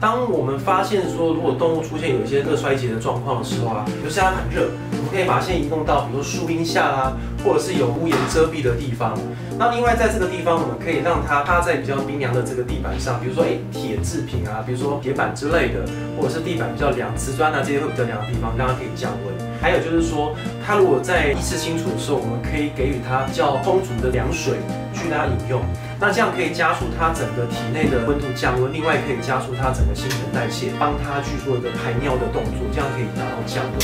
当我们发现说，如果动物出现有一些热衰竭的状况的时候啊，比如现在很热，们可以把它先移动到，比如说树荫下啦，或者是有屋檐遮蔽的地方。那另外在这个地方，我们可以让它趴在比较冰凉的这个地板上，比如说哎铁制品啊，比如说铁板之类的，或者是地板比较凉，瓷砖啊这些会比较凉的地方，让它可以降温。还有就是说，它如果在意识清楚的时候，我们可以给予它比较充足的凉水去让它饮用。那这样可以加速它整个体内的温度降温，另外可以加速它整个新陈代谢，帮它去做一个排尿的动作，这样可以达到降温。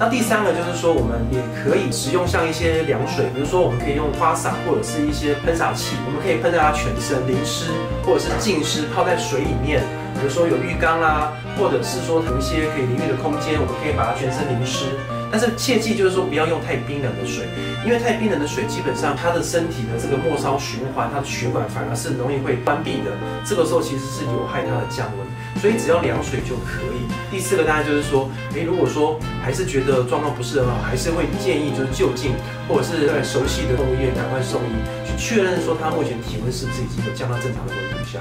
那第三个就是说，我们也可以使用像一些凉水，比如说我们可以用花洒或者是一些喷洒器，我们可以喷在它全身淋湿或者是浸湿，泡在水里面。比如说有浴缸啦，或者是说有一些可以淋浴的空间，我们可以把它全身淋湿。但是切记就是说不要用太冰冷的水，因为太冰冷的水基本上它的身体的这个末梢循环，它的血管反而是容易会关闭的，这个时候其实是有害它的降温，所以只要凉水就可以。第四个大家就是说，诶，如果说还是觉得状况不是很好，还是会建议就是就近或者是熟悉的动物医院赶快送医，去确认说它目前体温是不是已经降到正常的温度下。